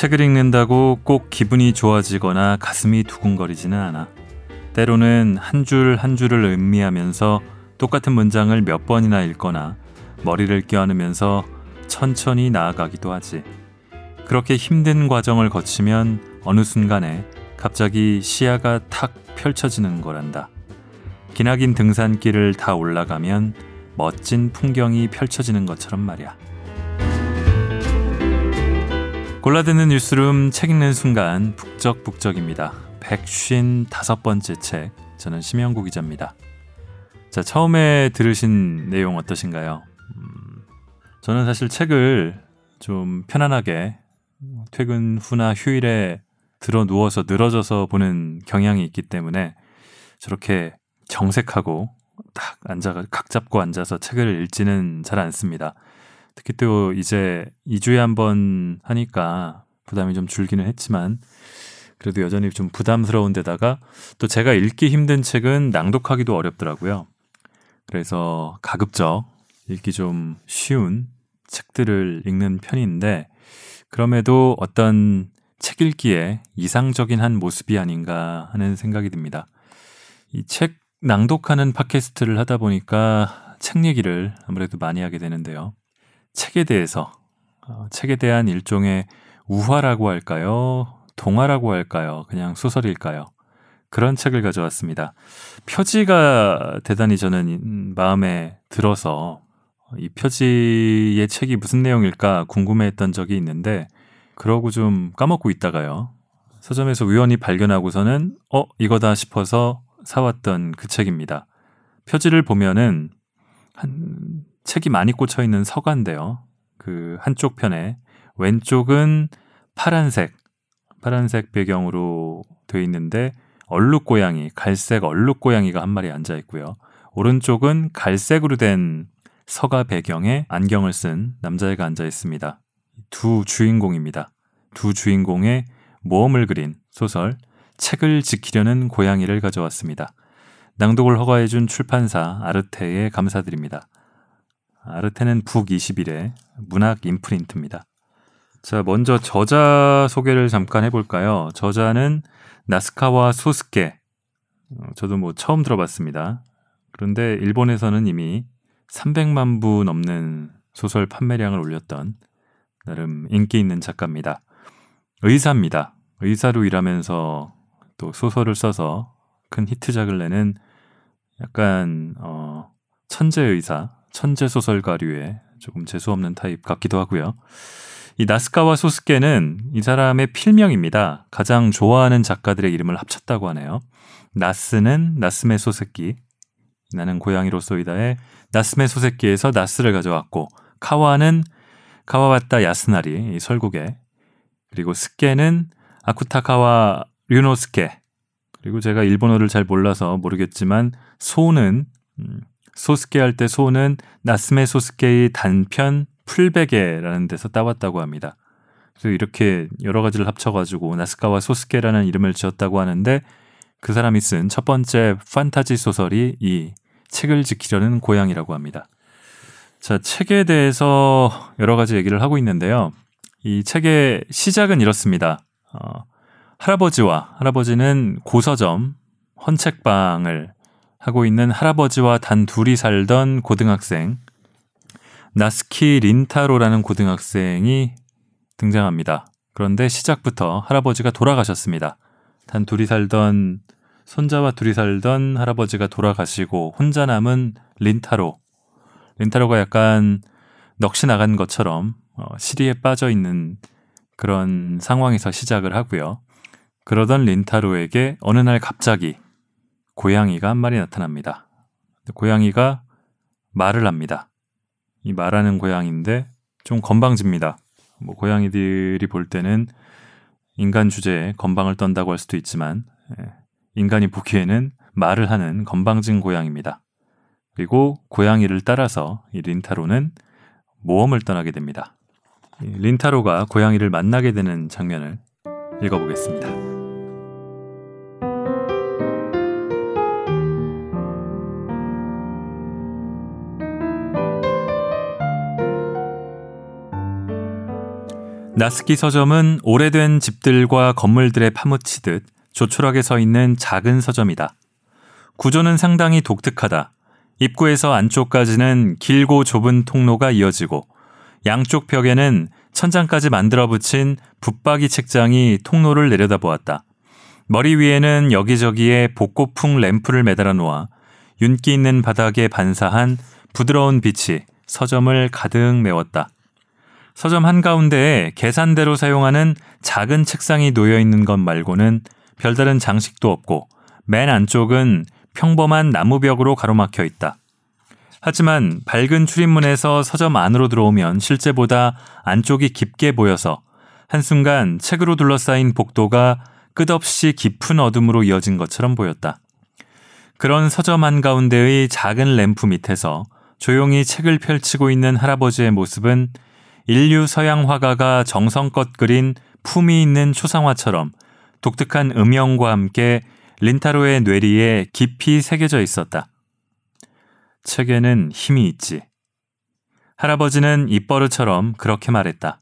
책을 읽는다고 꼭 기분이 좋아지거나 가슴이 두근거리지는 않아. 때로는 한 줄 한 줄을 음미하면서 똑같은 문장을 몇 번이나 읽거나 머리를 껴안으면서 천천히 나아가기도 하지. 그렇게 힘든 과정을 거치면 어느 순간에 갑자기 시야가 탁 펼쳐지는 거란다. 기나긴 등산길을 다 올라가면 멋진 풍경이 펼쳐지는 것처럼 말이야. 골라듣는 뉴스룸 책 읽는 순간 북적북적입니다. 155번째 책. 저는 심영구 기자입니다. 자, 처음에 들으신 내용 어떠신가요? 음, 저는 사실 책을 좀 편안하게 퇴근 후나 휴일에 들어 누워서 늘어져서 보는 경향이 있기 때문에 저렇게 정색하고 딱 앉아가 각 잡고 앉아서 책을 읽지는 잘 않습니다. 특히 또 이제 2주에 한 번 하니까 부담이 좀 줄기는 했지만 그래도 여전히 좀 부담스러운 데다가 또 제가 읽기 힘든 책은 낭독하기도 어렵더라고요. 그래서 가급적 읽기 좀 쉬운 책들을 읽는 편인데 그럼에도 어떤 책 읽기에 이상적인 한 모습이 아닌가 하는 생각이 듭니다. 이 책 낭독하는 팟캐스트를 하다 보니까 책 얘기를 아무래도 많이 하게 되는데요. 책에 대해서 어, 책에 대한 일종의 우화라고 할까요? 동화라고 할까요? 그냥 소설일까요? 그런 책을 가져왔습니다. 표지가 대단히 저는 마음에 들어서 이 표지의 책이 무슨 내용일까 궁금해했던 적이 있는데 그러고 좀 까먹고 있다가요. 서점에서 우연히 발견하고서는 어 이거다 싶어서 사왔던 그 책입니다. 표지를 보면은 한 책이 많이 꽂혀 있는 서가인데요. 그 한쪽 편에 왼쪽은 파란색, 파란색 배경으로 되어 있는데 얼룩 고양이, 갈색 얼룩 고양이가 한 마리 앉아 있고요. 오른쪽은 갈색으로 된 서가 배경에 안경을 쓴 남자애가 앉아 있습니다. 두 주인공입니다. 두 주인공의 모험을 그린 소설 책을 지키려는 고양이를 가져왔습니다. 낭독을 허가해준 출판사 아르테에 감사드립니다. 아르테는 북 21의 문학 인프린트입니다. 자, 먼저 저자 소개를 잠깐 해볼까요? 저자는 나스카와 소스케. 어, 저도 뭐 처음 들어봤습니다. 그런데 일본에서는 이미 300만 부 넘는 소설 판매량을 올렸던 나름 인기 있는 작가입니다. 의사입니다. 의사로 일하면서 또 소설을 써서 큰 히트작을 내는 약간 어 천재 의사, 천재 소설가류의 조금 재수 없는 타입 같기도 하고요. 이 나스카와 소스케는 이 사람의 필명입니다. 가장 좋아하는 작가들의 이름을 합쳤다고 하네요. 나스는 나스메 소세끼, 나는 고양이로소이다의 나스메 소세끼에서 나스를 가져왔고 카와는 카와바타 야스나리 이 설국에 그리고 스케는 아쿠타카와 류노스케 그리고 제가 일본어를 잘 몰라서 모르겠지만 소는 음, 소스케 할 때 소는 나스메 소스케의 단편 풀베게라는 데서 따왔다고 합니다. 그래서 이렇게 여러 가지를 합쳐가지고 나스카와 소스케라는 이름을 지었다고 하는데 그 사람이 쓴 첫 번째 판타지 소설이 이 책을 지키려는 고양이라고 합니다. 자, 책에 대해서 여러 가지 얘기를 하고 있는데요. 이 책의 시작은 이렇습니다. 어, 할아버지와 할아버지는 고서점 헌책방을 하고 있는 할아버지와 단 둘이 살던 고등학생 나스키 린타로라는 고등학생이 등장합니다. 그런데 시작부터 할아버지가 돌아가셨습니다. 단 둘이 살던 손자와 둘이 살던 할아버지가 돌아가시고 혼자 남은 린타로. 린타로가 약간 넋이 나간 것처럼 어, 시리에 빠져 있는 그런 상황에서 시작을 하고요. 그러던 린타로에게 어느 날 갑자기 고양이가 한 마리 나타납니다. 고양이가 말을 합니다. 이 말하는 고양이인데 좀 건방집니다. 뭐 고양이들이 볼 때는 인간 주제에 건방을 떤다고 할 수도 있지만 예, 인간이 보기에는 말을 하는 건방진 고양이입니다. 그리고 고양이를 따라서 이 린타로는 모험을 떠나게 됩니다. 린타로가 고양이를 만나게 되는 장면을 읽어보겠습니다. 나스키 서점은 오래된 집들과 건물들에 파묻히듯 조촐하게 서 있는 작은 서점이다. 구조는 상당히 독특하다. 입구에서 안쪽까지는 길고 좁은 통로가 이어지고 양쪽 벽에는 천장까지 만들어 붙인 붙박이 책장이 통로를 내려다보았다. 머리 위에는 여기저기에 복고풍 램프를 매달아 놓아 윤기 있는 바닥에 반사한 부드러운 빛이 서점을 가득 메웠다. 서점 한가운데에 계산대로 사용하는 작은 책상이 놓여 있는 것 말고는 별다른 장식도 없고 맨 안쪽은 평범한 나무벽으로 가로막혀 있다. 하지만 밝은 출입문에서 서점 안으로 들어오면 실제보다 안쪽이 깊게 보여서 한순간 책으로 둘러싸인 복도가 끝없이 깊은 어둠으로 이어진 것처럼 보였다. 그런 서점 한가운데의 작은 램프 밑에서 조용히 책을 펼치고 있는 할아버지의 모습은 인류 서양 화가가 정성껏 그린 품이 있는 초상화처럼 독특한 음영과 함께 린타로의 뇌리에 깊이 새겨져 있었다. 책에는 힘이 있지. 할아버지는 입버릇처럼 그렇게 말했다.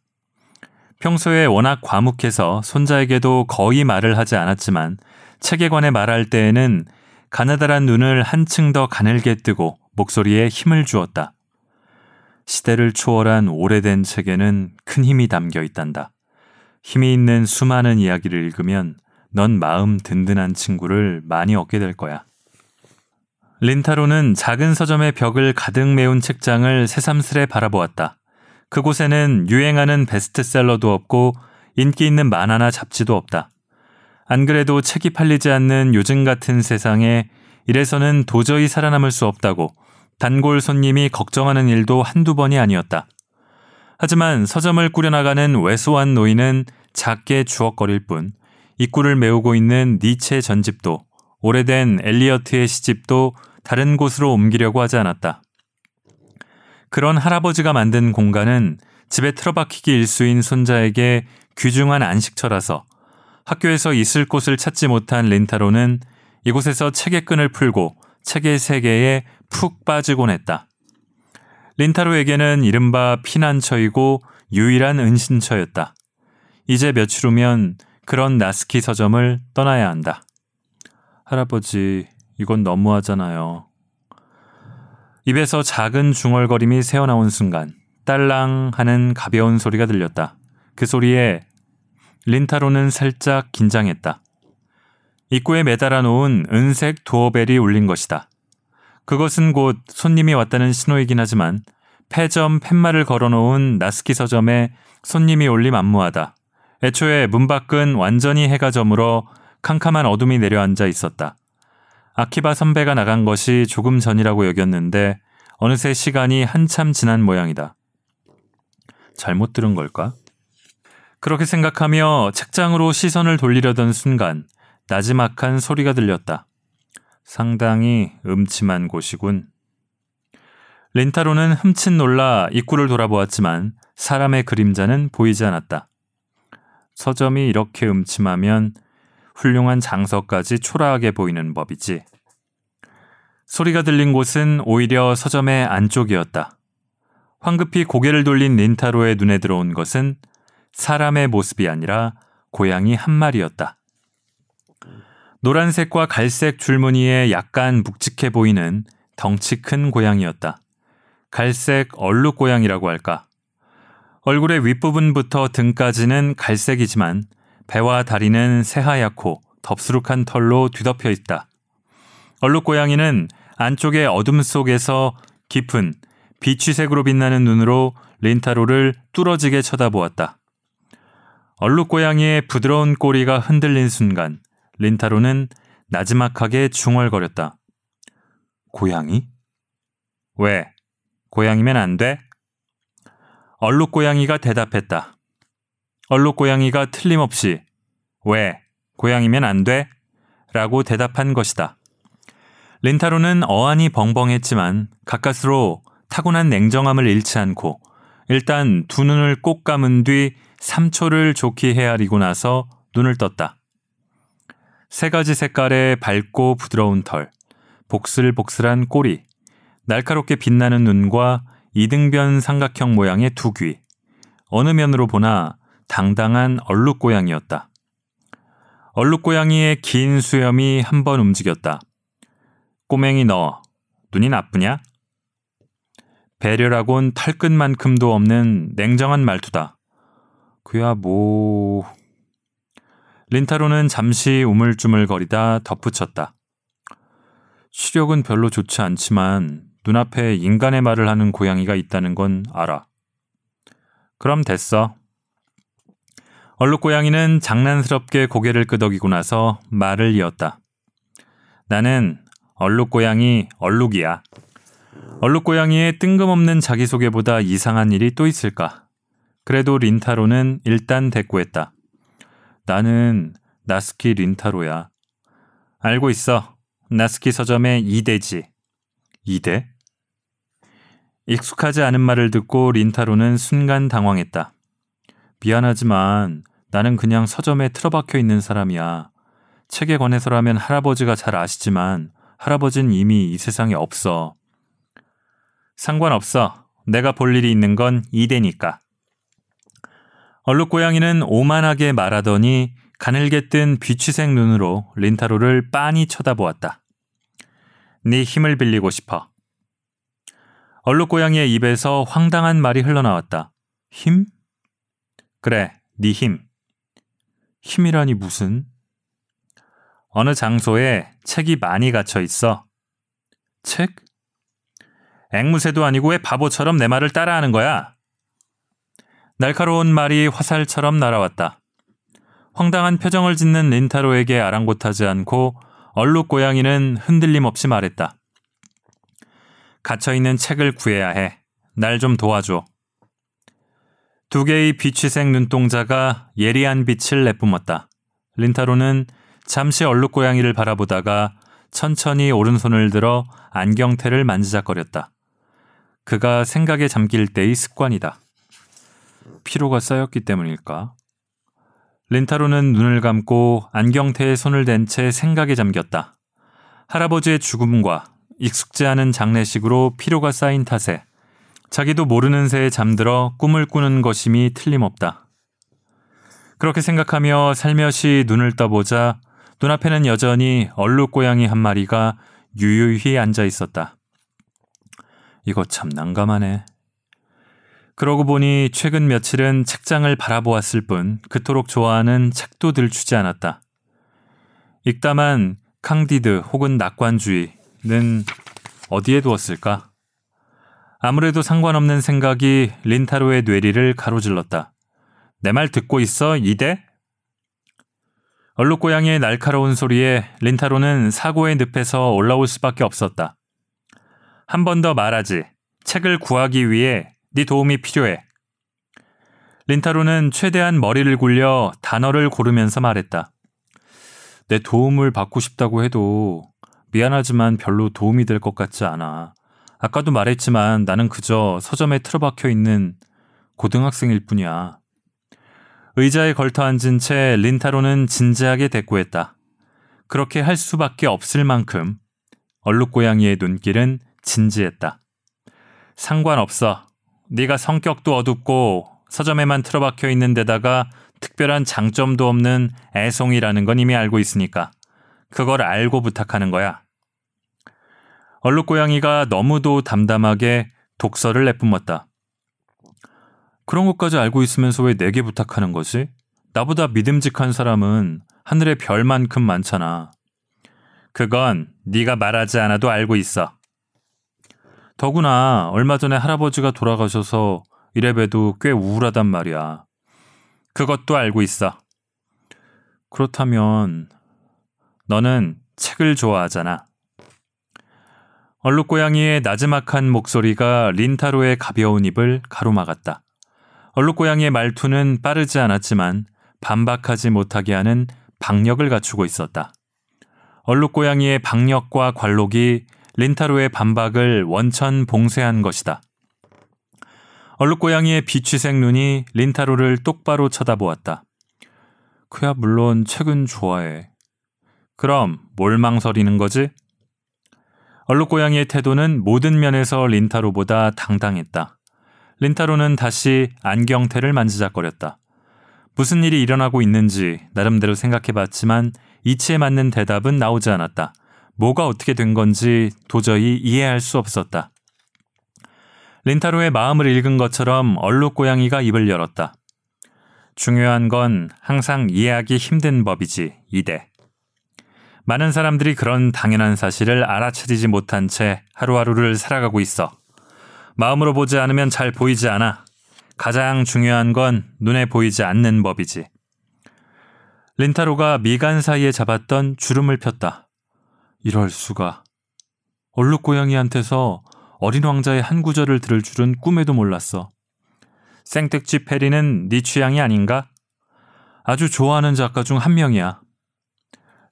평소에 워낙 과묵해서 손자에게도 거의 말을 하지 않았지만 책에 관해 말할 때에는 가느다란 눈을 한층 더 가늘게 뜨고 목소리에 힘을 주었다. 시대를 초월한 오래된 책에는 큰 힘이 담겨 있단다. 힘이 있는 수많은 이야기를 읽으면 넌 마음 든든한 친구를 많이 얻게 될 거야. 린타로는 작은 서점의 벽을 가득 메운 책장을 새삼스레 바라보았다. 그곳에는 유행하는 베스트셀러도 없고 인기 있는 만화나 잡지도 없다. 안 그래도 책이 팔리지 않는 요즘 같은 세상에 이래서는 도저히 살아남을 수 없다고 단골 손님이 걱정하는 일도 한두 번이 아니었다. 하지만 서점을 꾸려나가는 왜소한 노인은 작게 주걱거릴 뿐 입구를 메우고 있는 니체 전집도 오래된 엘리어트의 시집도 다른 곳으로 옮기려고 하지 않았다. 그런 할아버지가 만든 공간은 집에 틀어박히기 일수인 손자에게 귀중한 안식처라서 학교에서 있을 곳을 찾지 못한 렌타로는 이곳에서 책의 끈을 풀고 책의 세계에 푹 빠지곤 했다. 린타로에게는 이른바 피난처이고 유일한 은신처였다. 이제 며칠 후면 그런 나스키 서점을 떠나야 한다. 할아버지, 이건 너무하잖아요. 입에서 작은 중얼거림이 새어나온 순간 딸랑 하는 가벼운 소리가 들렸다. 그 소리에 린타로는 살짝 긴장했다. 입구에 매달아 놓은 은색 도어벨이 울린 것이다. 그것은 곧 손님이 왔다는 신호이긴 하지만 폐점 팻말을 걸어놓은 나스키 서점에 손님이 올림 안무하다. 애초에 문 밖은 완전히 해가 저물어 캄캄한 어둠이 내려앉아 있었다. 아키바 선배가 나간 것이 조금 전이라고 여겼는데 어느새 시간이 한참 지난 모양이다. 잘못 들은 걸까? 그렇게 생각하며 책장으로 시선을 돌리려던 순간 나지막한 소리가 들렸다. 상당히 음침한 곳이군. 렌타로는 흠칫 놀라 입구를 돌아보았지만 사람의 그림자는 보이지 않았다. 서점이 이렇게 음침하면 훌륭한 장서까지 초라하게 보이는 법이지. 소리가 들린 곳은 오히려 서점의 안쪽이었다. 황급히 고개를 돌린 닌타로의 눈에 들어온 것은 사람의 모습이 아니라 고양이 한 마리였다. 노란색과 갈색 줄무늬에 약간 묵직해 보이는 덩치 큰 고양이였다. 갈색 얼룩 고양이라고 할까. 얼굴의 윗부분부터 등까지는 갈색이지만 배와 다리는 새하얗고 덥수룩한 털로 뒤덮여 있다. 얼룩 고양이는 안쪽의 어둠 속에서 깊은 비취색으로 빛나는 눈으로 린타로를 뚫어지게 쳐다보았다. 얼룩 고양이의 부드러운 꼬리가 흔들린 순간 린타로는 나지막하게 중얼거렸다. 고양이? 왜? 고양이면 안 돼? 얼룩 고양이가 대답했다. 얼룩 고양이가 틀림없이 왜? 고양이면 안 돼? 라고 대답한 것이다. 린타로는 어안이 벙벙했지만 가까스로 타고난 냉정함을 잃지 않고 일단 두 눈을 꼭 감은 뒤 3초를 좋게 헤아리고 나서 눈을 떴다. 세 가지 색깔의 밝고 부드러운 털, 복슬복슬한 꼬리, 날카롭게 빛나는 눈과 이등변 삼각형 모양의 두 귀. 어느 면으로 보나 당당한 얼룩고양이였다. 얼룩고양이의 긴 수염이 한 번 움직였다. 꼬맹이 너, 눈이 나쁘냐? 배려라곤 털끝만큼도 없는 냉정한 말투다. 그야 뭐... 린타로는 잠시 우물쭈물 거리다 덧붙였다. 시력은 별로 좋지 않지만 눈앞에 인간의 말을 하는 고양이가 있다는 건 알아. 그럼 됐어. 얼룩 고양이는 장난스럽게 고개를 끄덕이고 나서 말을 이었다. 나는 얼룩 고양이 얼룩이야. 얼룩 고양이의 뜬금없는 자기소개보다 이상한 일이 또 있을까? 그래도 린타로는 일단 대꾸했다. 나는 나스키 린타로야. 알고 있어. 나스키 서점의 이대지. 이대? 익숙하지 않은 말을 듣고 린타로는 순간 당황했다. 미안하지만 나는 그냥 서점에 틀어박혀 있는 사람이야. 책에 관해서라면 할아버지가 잘 아시지만 할아버지는 이미 이 세상에 없어. 상관없어. 내가 볼 일이 있는 건 이대니까. 얼룩 고양이는 오만하게 말하더니 가늘게 뜬 비취색 눈으로 린타로를 빤히 쳐다보았다. 네 힘을 빌리고 싶어. 얼룩 고양이의 입에서 황당한 말이 흘러나왔다. 힘? 그래, 네 힘. 힘이라니 무슨? 어느 장소에 책이 많이 갇혀 있어. 책? 앵무새도 아니고 왜 바보처럼 내 말을 따라하는 거야? 날카로운 말이 화살처럼 날아왔다. 황당한 표정을 짓는 린타로에게 아랑곳하지 않고 얼룩 고양이는 흔들림 없이 말했다. 갇혀있는 책을 구해야 해. 날 좀 도와줘. 두 개의 비취색 눈동자가 예리한 빛을 내뿜었다. 린타로는 잠시 얼룩 고양이를 바라보다가 천천히 오른손을 들어 안경테를 만지작거렸다. 그가 생각에 잠길 때의 습관이다. 피로가 쌓였기 때문일까? 린타로는 눈을 감고 안경테에 손을 댄 채 생각에 잠겼다. 할아버지의 죽음과 익숙지 않은 장례식으로 피로가 쌓인 탓에 자기도 모르는 새에 잠들어 꿈을 꾸는 것임이 틀림없다. 그렇게 생각하며 살며시 눈을 떠보자 눈앞에는 여전히 얼룩 고양이 한 마리가 유유히 앉아 있었다. 이거 참 난감하네. 그러고 보니 최근 며칠은 책장을 바라보았을 뿐 그토록 좋아하는 책도 들추지 않았다. 읽다만 캉디드 혹은 낙관주의는 어디에 두었을까? 아무래도 상관없는 생각이 린타로의 뇌리를 가로질렀다. 내 말 듣고 있어, 이대? 얼룩고양이의 날카로운 소리에 린타로는 사고의 늪에서 올라올 수밖에 없었다. 한 번 더 말하지. 책을 구하기 위해 네 도움이 필요해. 린타로는 최대한 머리를 굴려 단어를 고르면서 말했다. 내 도움을 받고 싶다고 해도 미안하지만 별로 도움이 될 것 같지 않아. 아까도 말했지만 나는 그저 서점에 틀어박혀 있는 고등학생일 뿐이야. 의자에 걸터 앉은 채 린타로는 진지하게 대꾸했다. 그렇게 할 수밖에 없을 만큼 얼룩 고양이의 눈길은 진지했다. 상관없어. 네가 성격도 어둡고 서점에만 틀어박혀 있는 데다가 특별한 장점도 없는 애송이라는 건 이미 알고 있으니까 그걸 알고 부탁하는 거야. 얼룩 고양이가 너무도 담담하게 독서를 내뿜었다. 그런 것까지 알고 있으면서 왜 내게 부탁하는 거지? 나보다 믿음직한 사람은 하늘에 별만큼 많잖아. 그건 네가 말하지 않아도 알고 있어. 더구나 얼마 전에 할아버지가 돌아가셔서 이래봬도 꽤 우울하단 말이야. 그것도 알고 있어. 그렇다면 너는 책을 좋아하잖아. 얼룩고양이의 나지막한 목소리가 린타로의 가벼운 입을 가로막았다. 얼룩고양이의 말투는 빠르지 않았지만 반박하지 못하게 하는 박력을 갖추고 있었다. 얼룩고양이의 박력과 관록이 린타로의 반박을 원천 봉쇄한 것이다. 얼룩고양이의 비취색 눈이 린타로를 똑바로 쳐다보았다. 그야 물론 책은 좋아해. 그럼 뭘 망설이는 거지? 얼룩고양이의 태도는 모든 면에서 린타로보다 당당했다. 린타로는 다시 안경테를 만지작거렸다. 무슨 일이 일어나고 있는지 나름대로 생각해 봤지만 이치에 맞는 대답은 나오지 않았다. 뭐가 어떻게 된 건지 도저히 이해할 수 없었다. 린타로의 마음을 읽은 것처럼 얼룩 고양이가 입을 열었다. 중요한 건 항상 이해하기 힘든 법이지, 이대. 많은 사람들이 그런 당연한 사실을 알아채지 못한 채 하루하루를 살아가고 있어. 마음으로 보지 않으면 잘 보이지 않아. 가장 중요한 건 눈에 보이지 않는 법이지. 린타로가 미간 사이에 잡았던 주름을 폈다. 이럴 수가. 얼룩 고양이한테서 어린 왕자의 한 구절을 들을 줄은 꿈에도 몰랐어. 생택쥐 페리는 네 취향이 아닌가? 아주 좋아하는 작가 중 한 명이야.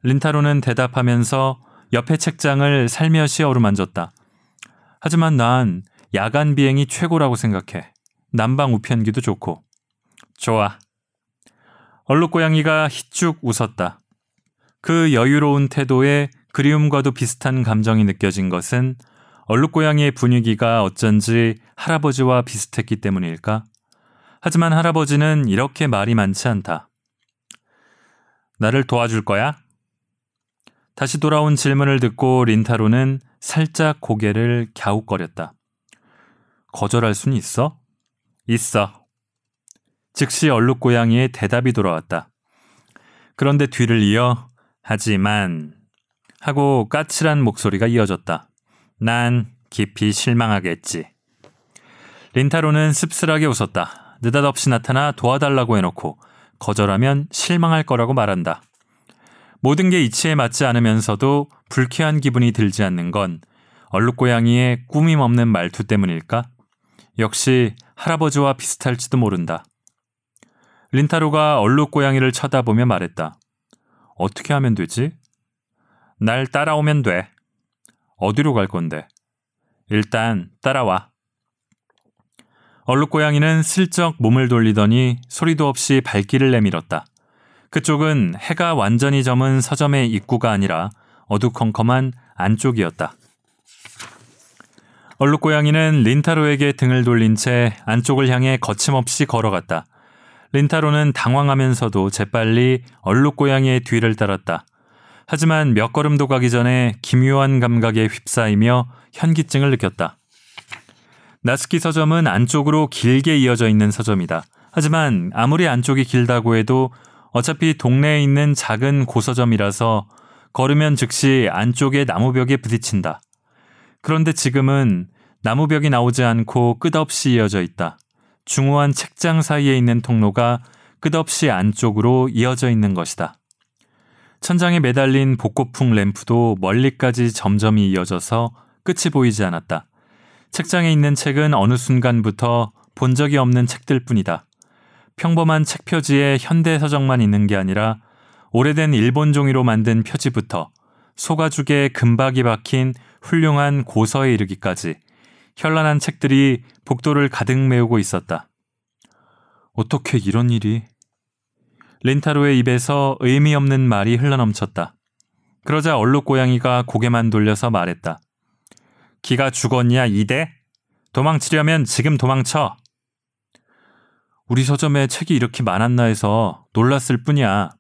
린타로는 대답하면서 옆에 책장을 살며시 어루만졌다. 하지만 난 야간 비행이 최고라고 생각해. 난방 우편기도 좋고. 좋아. 얼룩 고양이가 희쭉 웃었다. 그 여유로운 태도에 그리움과도 비슷한 감정이 느껴진 것은 얼룩고양이의 분위기가 어쩐지 할아버지와 비슷했기 때문일까? 하지만 할아버지는 이렇게 말이 많지 않다. 나를 도와줄 거야? 다시 돌아온 질문을 듣고 린타로는 살짝 고개를 갸웃거렸다. 거절할 순 있어? 있어. 즉시 얼룩 고양이의 대답이 돌아왔다. 그런데 뒤를 이어 하지만 하고 까칠한 목소리가 이어졌다. 난 깊이 실망하겠지. 린타로는 씁쓸하게 웃었다. 느닷없이 나타나 도와달라고 해놓고 거절하면 실망할 거라고 말한다. 모든 게 이치에 맞지 않으면서도 불쾌한 기분이 들지 않는 건 얼룩고양이의 꾸밈 없는 말투 때문일까? 역시 할아버지와 비슷할지도 모른다. 린타로가 얼룩고양이를 쳐다보며 말했다. 어떻게 하면 되지? 날 따라오면 돼. 어디로 갈 건데? 일단 따라와. 얼룩 고양이는 슬쩍 몸을 돌리더니 소리도 없이 발길을 내밀었다. 그쪽은 해가 완전히 저문 서점의 입구가 아니라 어두컴컴한 안쪽이었다. 얼룩 고양이는 린타로에게 등을 돌린 채 안쪽을 향해 거침없이 걸어갔다. 린타로는 당황하면서도 재빨리 얼룩 고양이의 뒤를 따랐다. 하지만 몇 걸음 도 가기 전에 기묘한 감각에 휩싸이며 현기증을 느꼈다. 나스키 서점은 안쪽으로 길게 이어져 있는 서점이다. 하지만 아무리 안쪽이 길다고 해도 어차피 동네에 있는 작은 고서점이라서 걸으면 즉시 안쪽의 나무벽에 부딪힌다. 그런데 지금은 나무벽이 나오지 않고 끝없이 이어져 있다. 중후한 책장 사이에 있는 통로가 끝없이 안쪽으로 이어져 있는 것이다. 천장에 매달린 복고풍 램프도 멀리까지 점점이 이어져서 끝이 보이지 않았다. 책장에 있는 책은 어느 순간부터 본 적이 없는 책들 뿐이다. 평범한 책 표지에 현대 서적만 있는 게 아니라 오래된 일본 종이로 만든 표지부터 소가죽에 금박이 박힌 훌륭한 고서에 이르기까지 현란한 책들이 복도를 가득 메우고 있었다. 어떻게 이런 일이? 린타로의 입에서 의미 없는 말이 흘러넘쳤다. 그러자 얼룩 고양이가 고개만 돌려서 말했다. 기가 죽었냐 이대? 도망치려면 지금 도망쳐. 우리 서점에 책이 이렇게 많았나 해서 놀랐을 뿐이야.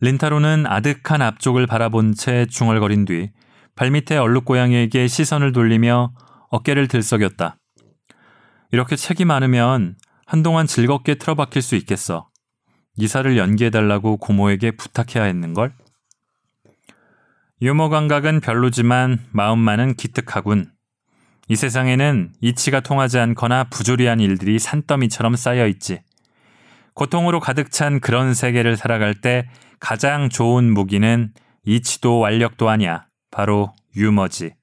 린타로는 아득한 앞쪽을 바라본 채 중얼거린 뒤 발밑에 얼룩 고양이에게 시선을 돌리며 어깨를 들썩였다. 이렇게 책이 많으면 한동안 즐겁게 틀어박힐 수 있겠어. 이사를 연기해달라고 고모에게 부탁해야 했는걸? 유머 감각은 별로지만 마음만은 기특하군. 이 세상에는 이치가 통하지 않거나 부조리한 일들이 산더미처럼 쌓여 있지. 고통으로 가득 찬 그런 세계를 살아갈 때 가장 좋은 무기는 이치도 완력도 아니야. 바로 유머지.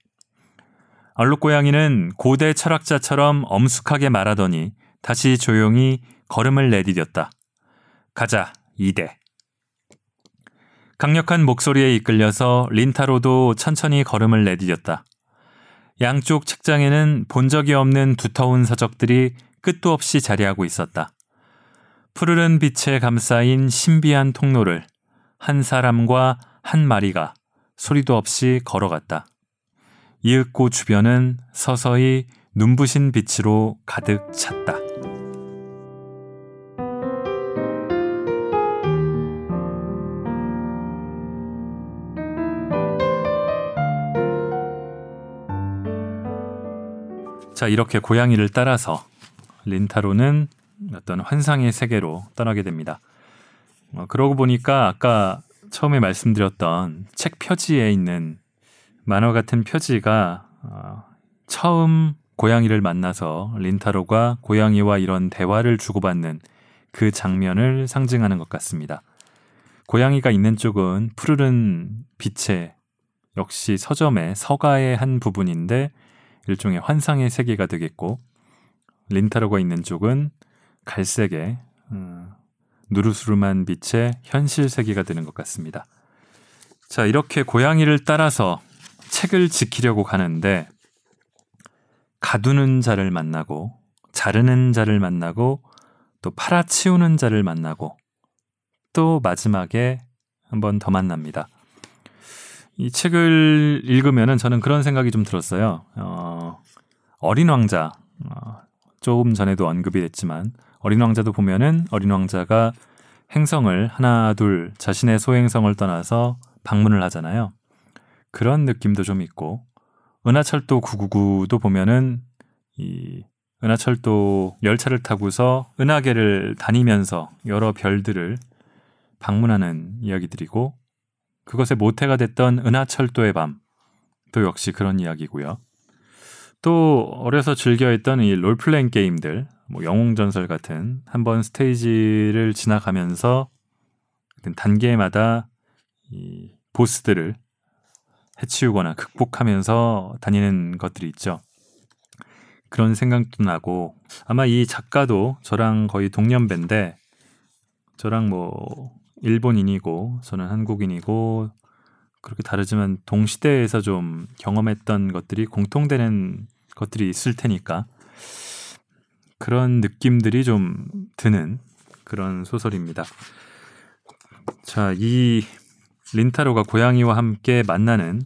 얼룩고양이는 고대 철학자처럼 엄숙하게 말하더니 다시 조용히 걸음을 내디뎠다. 가자, 이대. 강력한 목소리에 이끌려서 린타로도 천천히 걸음을 내디뎠다. 양쪽 책장에는 본 적이 없는 두터운 서적들이 끝도 없이 자리하고 있었다. 푸르른 빛에 감싸인 신비한 통로를 한 사람과 한 마리가 소리도 없이 걸어갔다. 이윽고 주변은 서서히 눈부신 빛으로 가득 찼다. 자, 이렇게 고양이를 따라서 린타로는 어떤 환상의 세계로 떠나게 됩니다. 어, 그러고 보니까 아까 처음에 말씀드렸던 책 표지에 있는 만화 같은 표지가 어, 처음 고양이를 만나서 린타로가 고양이와 이런 대화를 주고받는 그 장면을 상징하는 것 같습니다. 고양이가 있는 쪽은 푸르른 빛의 역시 서점의 서가의 한 부분인데 일종의 환상의 세계가 되겠고 린타로가 있는 쪽은 갈색의 음, 누르스름한 빛의 현실 세계가 되는 것 같습니다. 자 이렇게 고양이를 따라서 책을 지키려고 가는데 가두는 자를 만나고 자르는 자를 만나고 또 팔아치우는 자를 만나고 또 마지막에 한 번 더 만납니다. 이 책을 읽으면은 저는 그런 생각이 좀 들었어요. 어, 어린 왕자, 어, 조금 전에도 언급이 됐지만, 어린 왕자도 보면은 어린 왕자가 행성을 하나, 둘, 자신의 소행성을 떠나서 방문을 하잖아요. 그런 느낌도 좀 있고, 은하철도 999도 보면은 이 은하철도 열차를 타고서 은하계를 다니면서 여러 별들을 방문하는 이야기들이고 그것의 모태가 됐던 은하철도의 밤도 역시 그런 이야기고요. 또 어려서 즐겨했던 이 롤플레잉 게임들, 뭐 영웅전설 같은 한 번 스테이지를 지나가면서 단계마다 이 보스들을 해치우거나 극복하면서 다니는 것들이 있죠. 그런 생각도 나고 아마 이 작가도 저랑 거의 동년배인데 저랑 뭐 일본인이고 저는 한국인이고 그렇게 다르지만 동시대에서 좀 경험했던 것들이 공통되는 것들이 있을 테니까 그런 느낌들이 좀 드는 그런 소설입니다. 자, 이 린타로가 고양이와 함께 만나는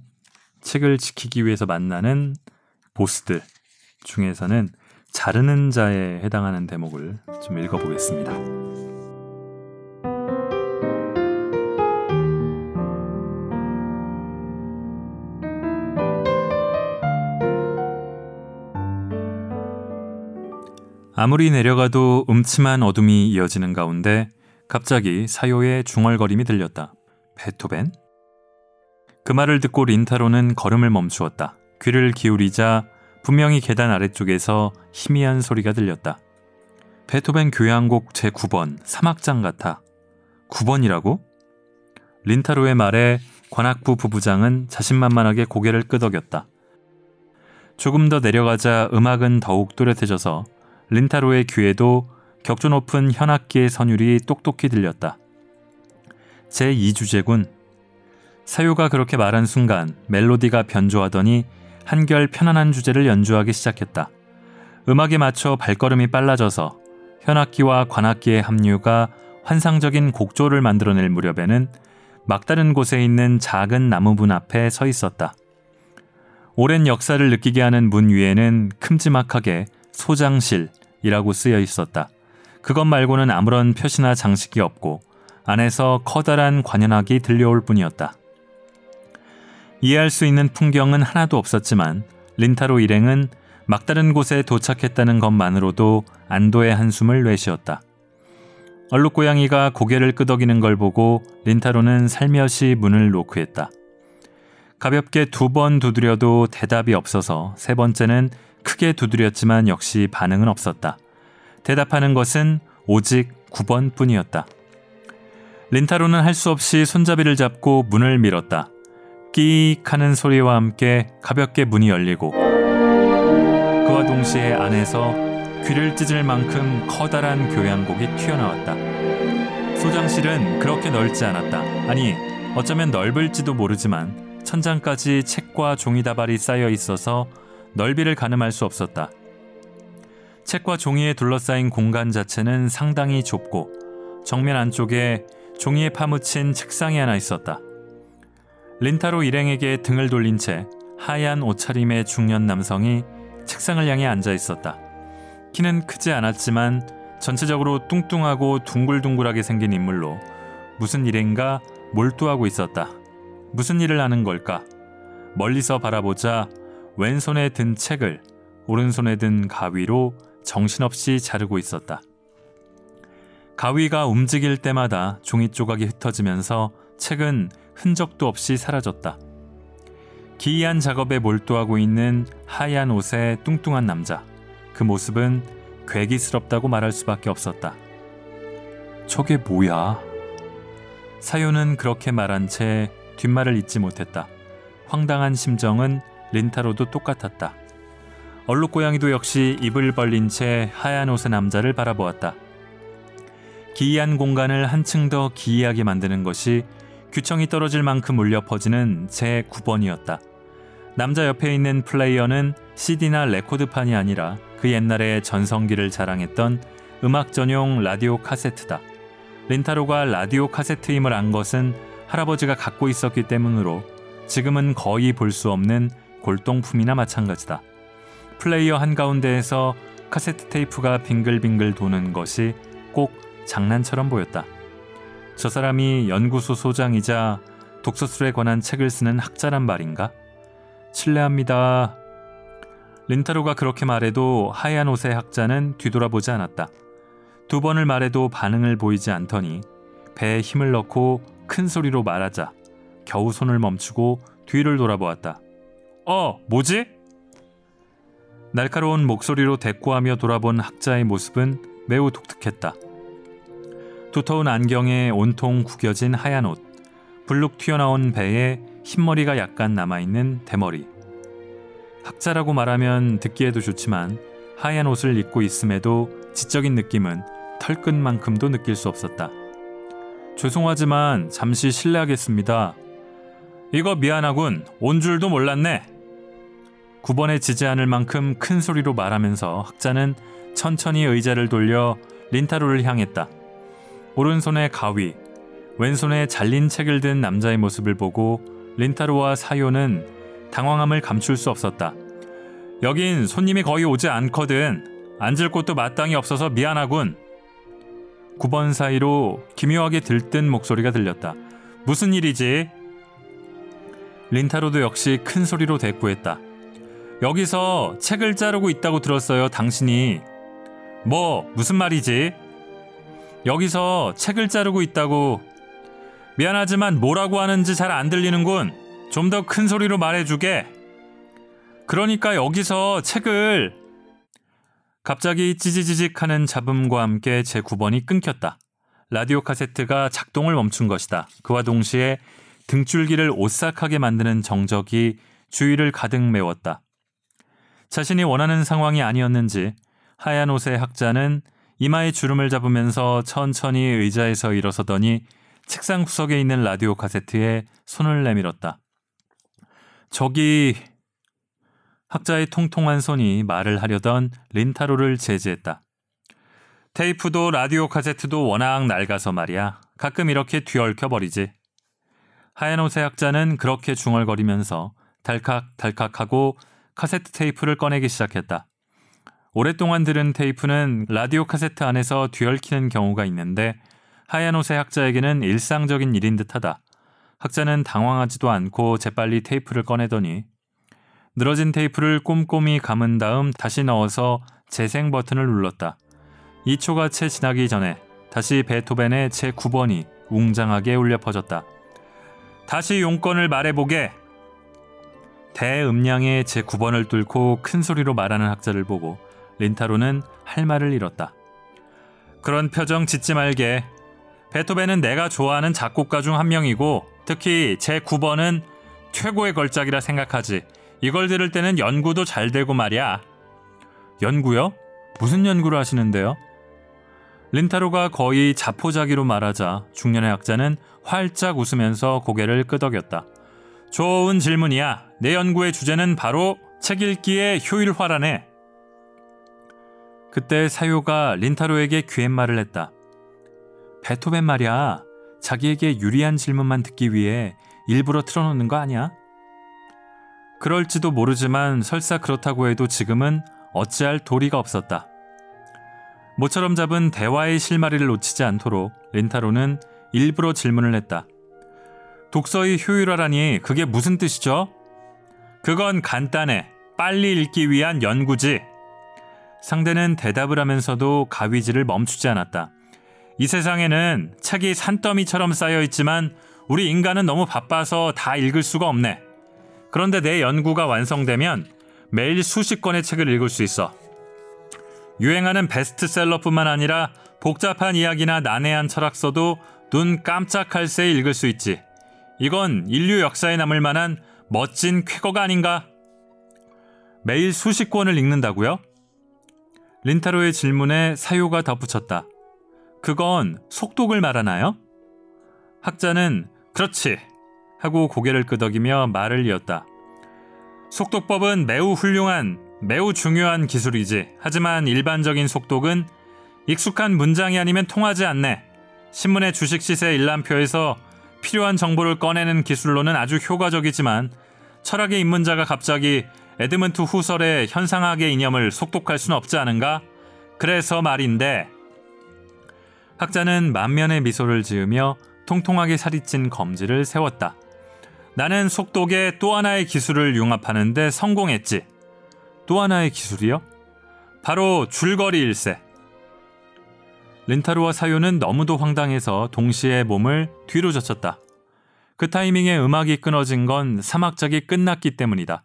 책을 지키기 위해서 만나는 보스들 중에서는 자르는 자에 해당하는 대목을 좀 읽어보겠습니다. 아무리 내려가도 음침한 어둠이 이어지는 가운데 갑자기 사요의 중얼거림이 들렸다. 베토벤? 그 말을 듣고 린타로는 걸음을 멈추었다. 귀를 기울이자 분명히 계단 아래쪽에서 희미한 소리가 들렸다. 베토벤 교향곡 제9번 사막장 같아. 9번이라고? 린타로의 말에 관악부 부부장은 자신만만하게 고개를 끄덕였다. 조금 더 내려가자 음악은 더욱 또렷해져서 린타로의 귀에도 격조 높은 현악기의 선율이 똑똑히 들렸다. 제2주제군. 사요가 그렇게 말한 순간 멜로디가 변조하더니 한결 편안한 주제를 연주하기 시작했다. 음악에 맞춰 발걸음이 빨라져서 현악기와 관악기의 합류가 환상적인 곡조를 만들어낼 무렵에는 막다른 곳에 있는 작은 나무분 앞에 서 있었다. 오랜 역사를 느끼게 하는 문 위에는 큼지막하게 소장실 이라고 쓰여 있었다. 그것 말고는 아무런 표시나 장식이 없고 안에서 커다란 관현악이 들려올 뿐이었다. 이해할 수 있는 풍경은 하나도 없었지만 린타로 일행은 막다른 곳에 도착했다는 것만으로도 안도의 한숨을 내쉬었다. 얼룩 고양이가 고개를 끄덕이는 걸 보고 린타로는 살며시 문을 노크했다. 가볍게 두 번 두드려도 대답이 없어서 세 번째는 크게 두드렸지만 역시 반응은 없었다. 대답하는 것은 오직 9번 뿐이었다. 린타로는 할 수 없이 손잡이를 잡고 문을 밀었다. 끼익 하는 소리와 함께 가볍게 문이 열리고 그와 동시에 안에서 귀를 찢을 만큼 커다란 교향곡이 튀어나왔다. 소장실은 그렇게 넓지 않았다. 아니, 어쩌면 넓을지도 모르지만 천장까지 책과 종이다발이 쌓여 있어서 넓이를 가늠할 수 없었다. 책과 종이에 둘러싸인 공간 자체는 상당히 좁고 정면 안쪽에 종이에 파묻힌 책상이 하나 있었다. 린타로 일행에게 등을 돌린 채 하얀 옷차림의 중년 남성이 책상을 향해 앉아 있었다. 키는 크지 않았지만 전체적으로 뚱뚱하고 둥글둥글하게 생긴 인물로 무슨 일인가 몰두하고 있었다. 무슨 일을 하는 걸까? 멀리서 바라보자 왼손에 든 책을 오른손에 든 가위로 정신없이 자르고 있었다. 가위가 움직일 때마다 종이 조각이 흩어지면서 책은 흔적도 없이 사라졌다. 기이한 작업에 몰두하고 있는 하얀 옷의 뚱뚱한 남자. 그 모습은 괴기스럽다고 말할 수밖에 없었다. 저게 뭐야? 사요는 그렇게 말한 채 뒷말을 잊지 못했다. 황당한 심정은 린타로도 똑같았다. 얼룩고양이도 역시 입을 벌린 채 하얀 옷의 남자를 바라보았다. 기이한 공간을 한층 더 기이하게 만드는 것이 규청이 떨어질 만큼 울려 퍼지는 제 9번이었다. 남자 옆에 있는 플레이어는 CD나 레코드판이 아니라 그 옛날에 전성기를 자랑했던 음악 전용 라디오 카세트다. 린타로가 라디오 카세트임을 안 것은 할아버지가 갖고 있었기 때문으로 지금은 거의 볼 수 없는 골동품이나 마찬가지다. 플레이어 한가운데에서 카세트 테이프가 빙글빙글 도는 것이 꼭 장난처럼 보였다. 저 사람이 연구소 소장이자 독서술에 관한 책을 쓰는 학자란 말인가? 실례합니다. 린타로가 그렇게 말해도 하얀 옷의 학자는 뒤돌아보지 않았다. 두 번을 말해도 반응을 보이지 않더니 배에 힘을 넣고 큰 소리로 말하자 겨우 손을 멈추고 뒤를 돌아보았다. 어, 뭐지? 날카로운 목소리로 대꾸하며 돌아본 학자의 모습은 매우 독특했다. 두터운 안경에 온통 구겨진 하얀 옷, 불룩 튀어나온 배에 흰머리가 약간 남아있는 대머리. 학자라고 말하면 듣기에도 좋지만 하얀 옷을 입고 있음에도 지적인 느낌은 털끝만큼도 느낄 수 없었다. 죄송하지만 잠시 실례하겠습니다. 이거 미안하군. 온 줄도 몰랐네. 9번에 지지 않을 만큼 큰 소리로 말하면서 학자는 천천히 의자를 돌려 린타로를 향했다. 오른손에 가위, 왼손에 잘린 책을 든 남자의 모습을 보고 린타로와 사요는 당황함을 감출 수 없었다. 여긴 손님이 거의 오지 않거든. 앉을 곳도 마땅히 없어서 미안하군. 9번 사이로 기묘하게 들뜬 목소리가 들렸다. 무슨 일이지? 린타로도 역시 큰 소리로 대꾸했다. 여기서 책을 자르고 있다고 들었어요, 당신이. 뭐, 무슨 말이지? 여기서 책을 자르고 있다고. 미안하지만 뭐라고 하는지 잘 안 들리는군. 좀 더 큰 소리로 말해주게. 그러니까 여기서 책을 갑자기 찌지지직 하는 잡음과 함께 제 9번이 끊겼다. 라디오 카세트가 작동을 멈춘 것이다. 그와 동시에 등줄기를 오싹하게 만드는 정적이 주위를 가득 메웠다. 자신이 원하는 상황이 아니었는지 하얀 옷의 학자는 이마에 주름을 잡으면서 천천히 의자에서 일어서더니 책상 구석에 있는 라디오 카세트에 손을 내밀었다. 저기 학자의 통통한 손이 말을 하려던 린타로를 제지했다. 테이프도 라디오 카세트도 워낙 낡아서 말이야. 가끔 이렇게 뒤얽혀 버리지. 하얀 옷의 학자는 그렇게 중얼거리면서 달칵달칵하고 카세트 테이프를 꺼내기 시작했다. 오랫동안 들은 테이프는 라디오 카세트 안에서 뒤얽히는 경우가 있는데 하얀 옷의 학자에게는 일상적인 일인 듯하다. 학자는 당황하지도 않고 재빨리 테이프를 꺼내더니 늘어진 테이프를 꼼꼼히 감은 다음 다시 넣어서 재생 버튼을 눌렀다. 2초가 채 지나기 전에 다시 베토벤의 제9번이 웅장하게 울려 퍼졌다. 다시 용건을 말해보게. 대음량의 제 9번을 뚫고 큰 소리로 말하는 학자를 보고 린타로는 할 말을 잃었다. 그런 표정 짓지 말게. 베토벤은 내가 좋아하는 작곡가 중 한 명이고 특히 제 9번은 최고의 걸작이라 생각하지. 이걸 들을 때는 연구도 잘 되고 말이야. 연구요? 무슨 연구를 하시는데요? 린타로가 거의 자포자기로 말하자 중년의 학자는 활짝 웃으면서 고개를 끄덕였다. 좋은 질문이야. 내 연구의 주제는 바로 책 읽기의 효율화라네. 그때 사요가 린타로에게 귀햇말을 했다. 베토벤 말이야. 자기에게 유리한 질문만 듣기 위해 일부러 틀어놓는 거 아니야? 그럴지도 모르지만 설사 그렇다고 해도 지금은 어찌할 도리가 없었다. 모처럼 잡은 대화의 실마리를 놓치지 않도록 린타로는 일부러 질문을 했다. 독서의 효율화라니 그게 무슨 뜻이죠? 그건 간단해. 빨리 읽기 위한 연구지. 상대는 대답을 하면서도 가위질을 멈추지 않았다. 이 세상에는 책이 산더미처럼 쌓여 있지만 우리 인간은 너무 바빠서 다 읽을 수가 없네. 그런데 내 연구가 완성되면 매일 수십 권의 책을 읽을 수 있어. 유행하는 베스트셀러뿐만 아니라 복잡한 이야기나 난해한 철학서도 눈 깜짝할 새 읽을 수 있지. 이건 인류 역사에 남을 만한 멋진 쾌거가 아닌가? 매일 수십 권을 읽는다고요? 린타로의 질문에 사요가 덧붙였다. 그건 속독을 말하나요? 학자는 그렇지 하고 고개를 끄덕이며 말을 이었다. 속독법은 매우 훌륭한, 매우 중요한 기술이지. 하지만 일반적인 속독은 익숙한 문장이 아니면 통하지 않네. 신문의 주식 시세 일람표에서 필요한 정보를 꺼내는 기술로는 아주 효과적이지만 철학의 입문자가 갑자기 에드먼트 후설의 현상학의 이념을 속독할 수는 없지 않은가? 그래서 말인데 학자는 만면의 미소를 지으며 통통하게 살이 찐 검지를 세웠다. 나는 속독의 또 하나의 기술을 융합하는데 성공했지. 또 하나의 기술이요? 바로 줄거리 일세. 렌타루와 사요는 너무도 황당해서 동시에 몸을 뒤로 젖혔다. 그 타이밍에 음악이 끊어진 건 사막작이 끝났기 때문이다.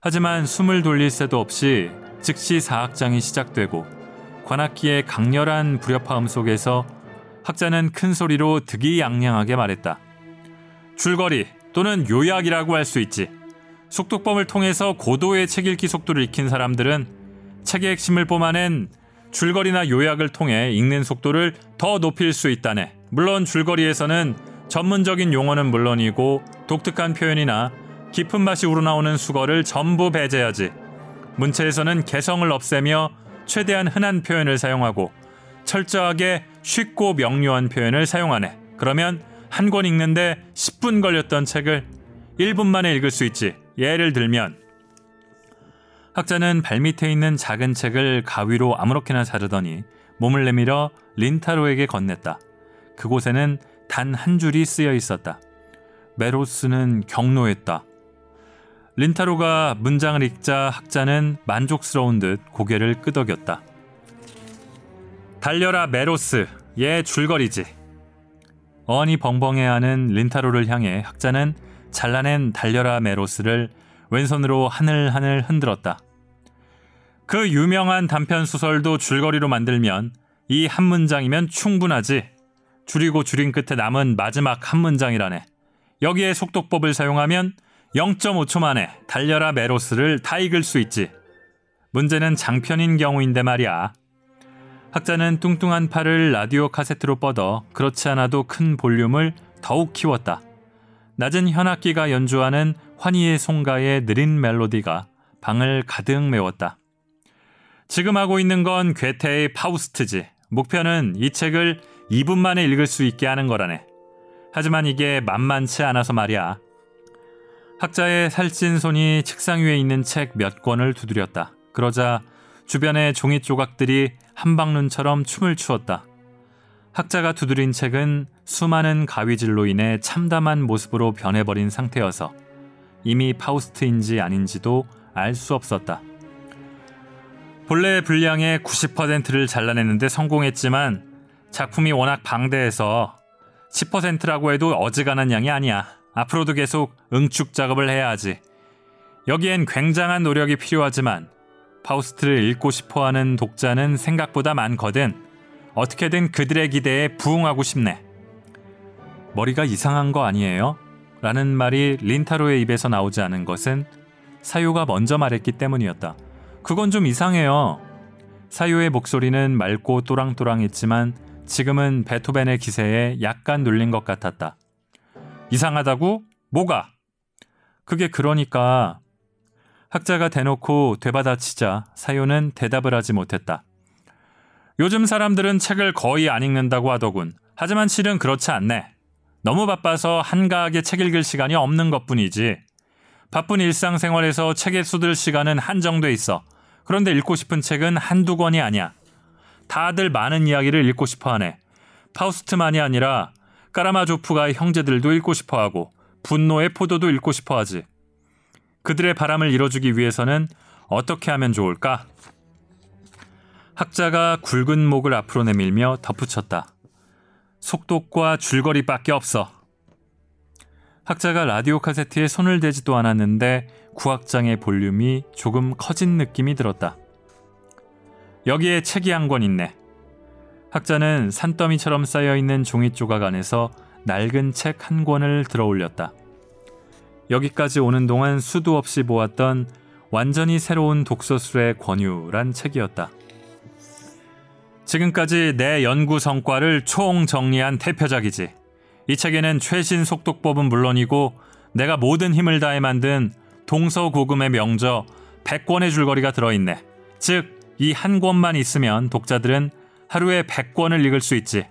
하지만 숨을 돌릴 새도 없이 즉시 사악장이 시작되고 관악기의 강렬한 불협화음 속에서 학자는 큰 소리로 득이양양하게 말했다. 줄거리 또는 요약이라고 할 수 있지. 속독법을 통해서 고도의 책 읽기 속도를 익힌 사람들은 책의 핵심을 뽐아낸 줄거리나 요약을 통해 읽는 속도를 더 높일 수 있다네. 물론 줄거리에서는 전문적인 용어는 물론이고 독특한 표현이나 깊은 맛이 우러나오는 수거를 전부 배제하지. 문체에서는 개성을 없애며 최대한 흔한 표현을 사용하고 철저하게 쉽고 명료한 표현을 사용하네. 그러면 한 권 읽는데 10분 걸렸던 책을 1분 만에 읽을 수 있지. 예를 들면 학자는 발밑에 있는 작은 책을 가위로 아무렇게나 자르더니 몸을 내밀어 린타로에게 건넸다. 그곳에는 단 한 줄이 쓰여 있었다. 메로스는 격노했다. 린타로가 문장을 읽자 학자는 만족스러운 듯 고개를 끄덕였다. 달려라 메로스의 줄거리지. 어안이 벙벙해하는 린타로를 향해 학자는 잘라낸 달려라 메로스를 왼손으로 하늘하늘 흔들었다. 그 유명한 단편 소설도 줄거리로 만들면 이 한 문장이면 충분하지. 줄이고 줄인 끝에 남은 마지막 한 문장이라네. 여기에 속독법을 사용하면 0.5초 만에 달려라 메로스를 다 읽을 수 있지. 문제는 장편인 경우인데 말이야. 학자는 뚱뚱한 팔을 라디오 카세트로 뻗어 그렇지 않아도 큰 볼륨을 더욱 키웠다. 낮은 현악기가 연주하는 환희의 송가의 느린 멜로디가 방을 가득 메웠다. 지금 하고 있는 건 괴테의 파우스트지. 목표는 이 책을 2분 만에 읽을 수 있게 하는 거라네. 하지만 이게 만만치 않아서 말이야. 학자의 살찐 손이 책상 위에 있는 책 몇 권을 두드렸다. 그러자 주변의 종이 조각들이 한방눈처럼 춤을 추었다. 학자가 두드린 책은 수많은 가위질로 인해 참담한 모습으로 변해버린 상태여서 이미 파우스트인지 아닌지도 알 수 없었다. 본래 분량의 90%를 잘라냈는데 성공했지만 작품이 워낙 방대해서 10%라고 해도 어지간한 양이 아니야. 앞으로도 계속 응축 작업을 해야 하지. 여기엔 굉장한 노력이 필요하지만 파우스트를 읽고 싶어 하는 독자는 생각보다 많거든. 어떻게든 그들의 기대에 부응하고 싶네. 머리가 이상한 거 아니에요? 라는 말이 린타로의 입에서 나오지 않은 것은 사유가 먼저 말했기 때문이었다. 그건 좀 이상해요. 사유의 목소리는 맑고 또랑또랑했지만 지금은 베토벤의 기세에 약간 눌린 것 같았다. 이상하다고? 뭐가? 그게 그러니까 학자가 대놓고 되받아치자 사유는 대답을 하지 못했다. 요즘 사람들은 책을 거의 안 읽는다고 하더군. 하지만 실은 그렇지 않네. 너무 바빠서 한가하게 책 읽을 시간이 없는 것 뿐이지. 바쁜 일상생활에서 책에 쏟을 시간은 한정돼 있어. 그런데 읽고 싶은 책은 한두 권이 아니야. 다들 많은 이야기를 읽고 싶어 하네. 파우스트만이 아니라 까라마조프가의 형제들도 읽고 싶어 하고 분노의 포도도 읽고 싶어 하지. 그들의 바람을 이뤄주기 위해서는 어떻게 하면 좋을까? 학자가 굵은 목을 앞으로 내밀며 덧붙였다. 속독과 줄거리밖에 없어. 학자가 라디오 카세트에 손을 대지도 않았는데 구악장의 볼륨이 조금 커진 느낌이 들었다. 여기에 책이 한 권 있네. 학자는 산더미처럼 쌓여있는 종이 조각 안에서 낡은 책 한 권을 들어 올렸다. 여기까지 오는 동안 수도 없이 보았던 완전히 새로운 독서술의 권유란 책이었다. 지금까지 내 연구 성과를 총 정리한 대표작이지. 이 책에는 최신 속독법은 물론이고 내가 모든 힘을 다해 만든 동서고금의 명저 100권의 줄거리가 들어있네. 즉, 이 한 권만 있으면 독자들은 하루에 100권을 읽을 수 있지.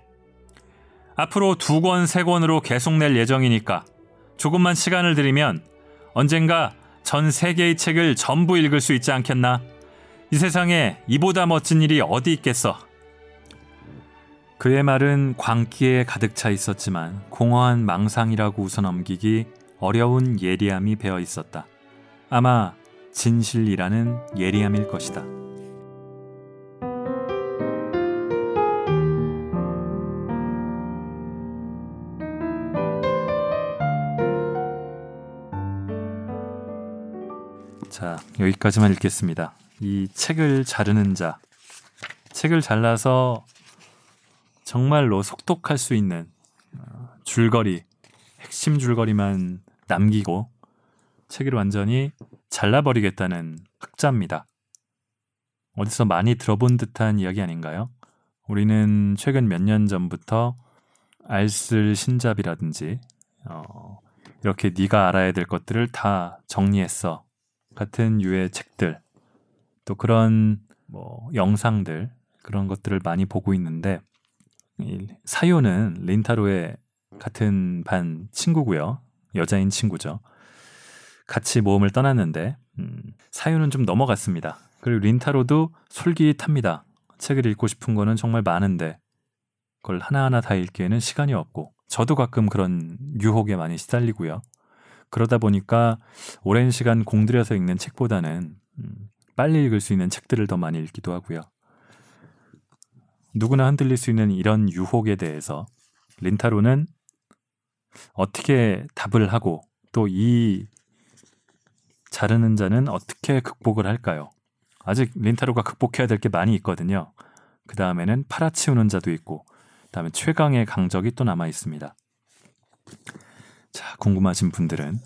앞으로 두 권, 세 권으로 계속 낼 예정이니까 조금만 시간을 들이면 언젠가 전 세계의 책을 전부 읽을 수 있지 않겠나? 이 세상에 이보다 멋진 일이 어디 있겠어? 그의 말은 광기에 가득 차 있었지만 공허한 망상이라고 웃어넘기기 어려운 예리함이 배어 있었다. 아마 진실이라는 예리함일 것이다. 자, 여기까지만 읽겠습니다. 이 책을 자르는 자. 책을 잘라서 정말로 속독할 수 있는 어, 줄거리, 핵심 줄거리만 남기고 책을 완전히 잘라버리겠다는 학자입니다. 어디서 많이 들어본 듯한 이야기 아닌가요? 우리는 최근 몇 년 전부터 알쓸 신잡이라든지 어, 이렇게 네가 알아야 될 것들을 다 정리했어 같은 유의 책들 또 그런 뭐 영상들 그런 것들을 많이 보고 있는데 사요는 린타로의 같은 반 친구고요. 여자인 친구죠. 같이 모험을 떠났는데 음, 사유는 좀 넘어갔습니다. 그리고 린타로도 솔깃합니다. 책을 읽고 싶은 거는 정말 많은데 그걸 하나하나 다 읽기에는 시간이 없고 저도 가끔 그런 유혹에 많이 시달리고요. 그러다 보니까 오랜 시간 공들여서 읽는 책보다는 음, 빨리 읽을 수 있는 책들을 더 많이 읽기도 하고요. 누구나 흔들릴 수 있는 이런 유혹에 대해서 린타로는 어떻게 답을 하고 또 이 자르는 자는 어떻게 극복을 할까요? 아직 린타로가 극복해야 될 게 많이 있거든요. 그 다음에는 팔아치우는 자도 있고, 그 다음에 최강의 강적이 또 남아 있습니다. 자, 궁금하신 분들은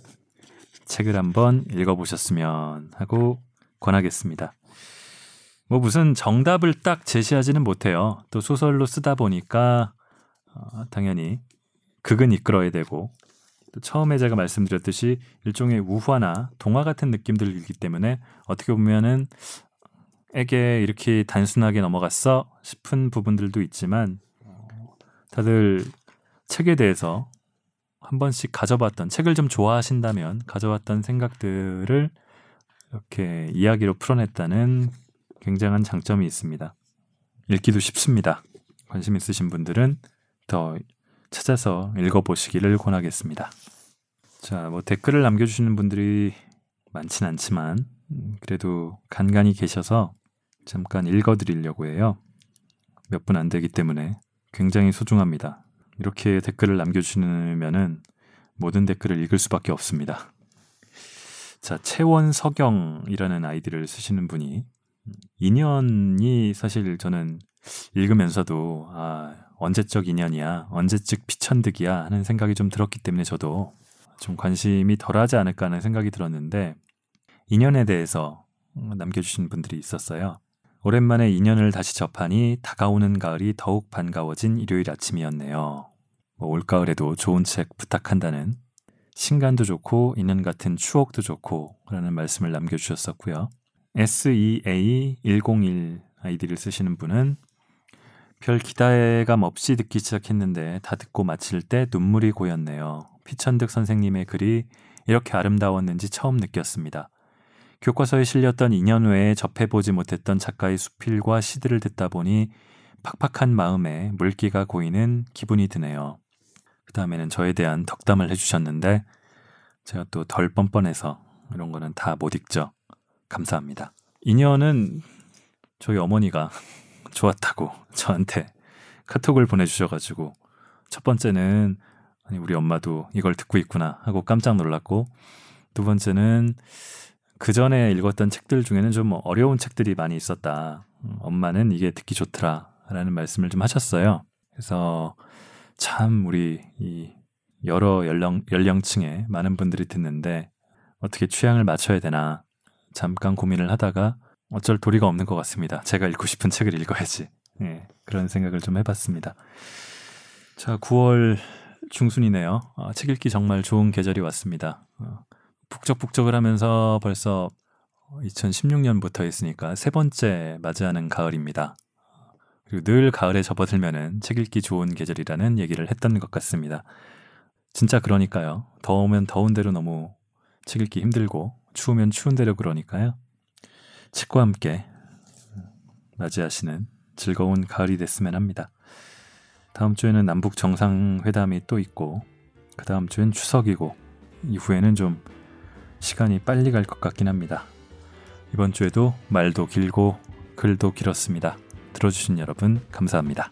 책을 한번 읽어보셨으면 하고 권하겠습니다. 뭐 무슨 정답을 딱 제시하지는 못해요. 또 소설로 쓰다 보니까 어, 당연히 극은 이끌어야 되고 또 처음에 제가 말씀드렸듯이 일종의 우화나 동화 같은 느낌들이기 때문에 어떻게 보면은 에게 이렇게 단순하게 넘어갔어 싶은 부분들도 있지만 다들 책에 대해서 한 번씩 가져봤던 책을 좀 좋아하신다면 가져왔던 생각들을 이렇게 이야기로 풀어냈다는 굉장한 장점이 있습니다. 읽기도 쉽습니다. 관심 있으신 분들은 더 찾아서 읽어보시기를 권하겠습니다. 자, 뭐 댓글을 남겨주시는 분들이 많진 않지만 음, 그래도 간간히 계셔서 잠깐 읽어드리려고 해요. 몇 분 안 되기 때문에 굉장히 소중합니다. 이렇게 댓글을 남겨주시면은 모든 댓글을 읽을 수밖에 없습니다. 자, 채원석영이라는 아이디를 쓰시는 분이 2년이 사실 저는 읽으면서도 아, 언제적 인연이야, 언제적 피천득이야 하는 생각이 좀 들었기 때문에 저도 좀 관심이 덜하지 않을까 하는 생각이 들었는데 인연에 대해서 남겨주신 분들이 있었어요. 오랜만에 인연을 다시 접하니 다가오는 가을이 더욱 반가워진 일요일 아침이었네요. 뭐 올가을에도 좋은 책 부탁한다는 신간도 좋고 인연 같은 추억도 좋고 라는 말씀을 남겨주셨었고요. SEA101 아이디를 쓰시는 분은 별 기대감 없이 듣기 시작했는데 다 듣고 마칠 때 눈물이 고였네요. 피천득 선생님의 글이 이렇게 아름다웠는지 처음 느꼈습니다. 교과서에 실렸던 2년 외에 접해보지 못했던 작가의 수필과 시들을 듣다 보니 팍팍한 마음에 물기가 고이는 기분이 드네요. 그 다음에는 저에 대한 덕담을 해주셨는데 제가 또 덜 뻔뻔해서 이런 거는 다 못 읽죠. 감사합니다. 인연은 저희 어머니가 좋았다고 저한테 카톡을 보내주셔가지고 첫 번째는 아니 우리 엄마도 이걸 듣고 있구나 하고 깜짝 놀랐고 두 번째는 그 전에 읽었던 책들 중에는 좀 어려운 책들이 많이 있었다. 엄마는 이게 듣기 좋더라라는 말씀을 좀 하셨어요. 그래서 참 우리 이 여러 연령 연령층의 많은 분들이 듣는데 어떻게 취향을 맞춰야 되나 잠깐 고민을 하다가 어쩔 도리가 없는 것 같습니다. 제가 읽고 싶은 책을 읽어야지. 네, 그런 생각을 좀 해봤습니다. 자, 9월 중순이네요. 어, 책 읽기 정말 좋은 계절이 왔습니다. 어, 북적북적을 하면서 벌써 2016년부터 있으니까 세 번째 맞이하는 가을입니다. 그리고 늘 가을에 접어들면은 책 읽기 좋은 계절이라는 얘기를 했던 것 같습니다. 진짜 그러니까요. 더우면 더운 대로 너무 책 읽기 힘들고 추우면 추운 대로 그러니까요. 책과 함께 맞이하시는 즐거운 가을이 됐으면 합니다. 다음 주에는 남북 정상회담이 또 있고 그 다음 주엔 추석이고 이후에는 좀 시간이 빨리 갈 것 같긴 합니다. 이번 주에도 말도 길고 글도 길었습니다. 들어주신 여러분 감사합니다.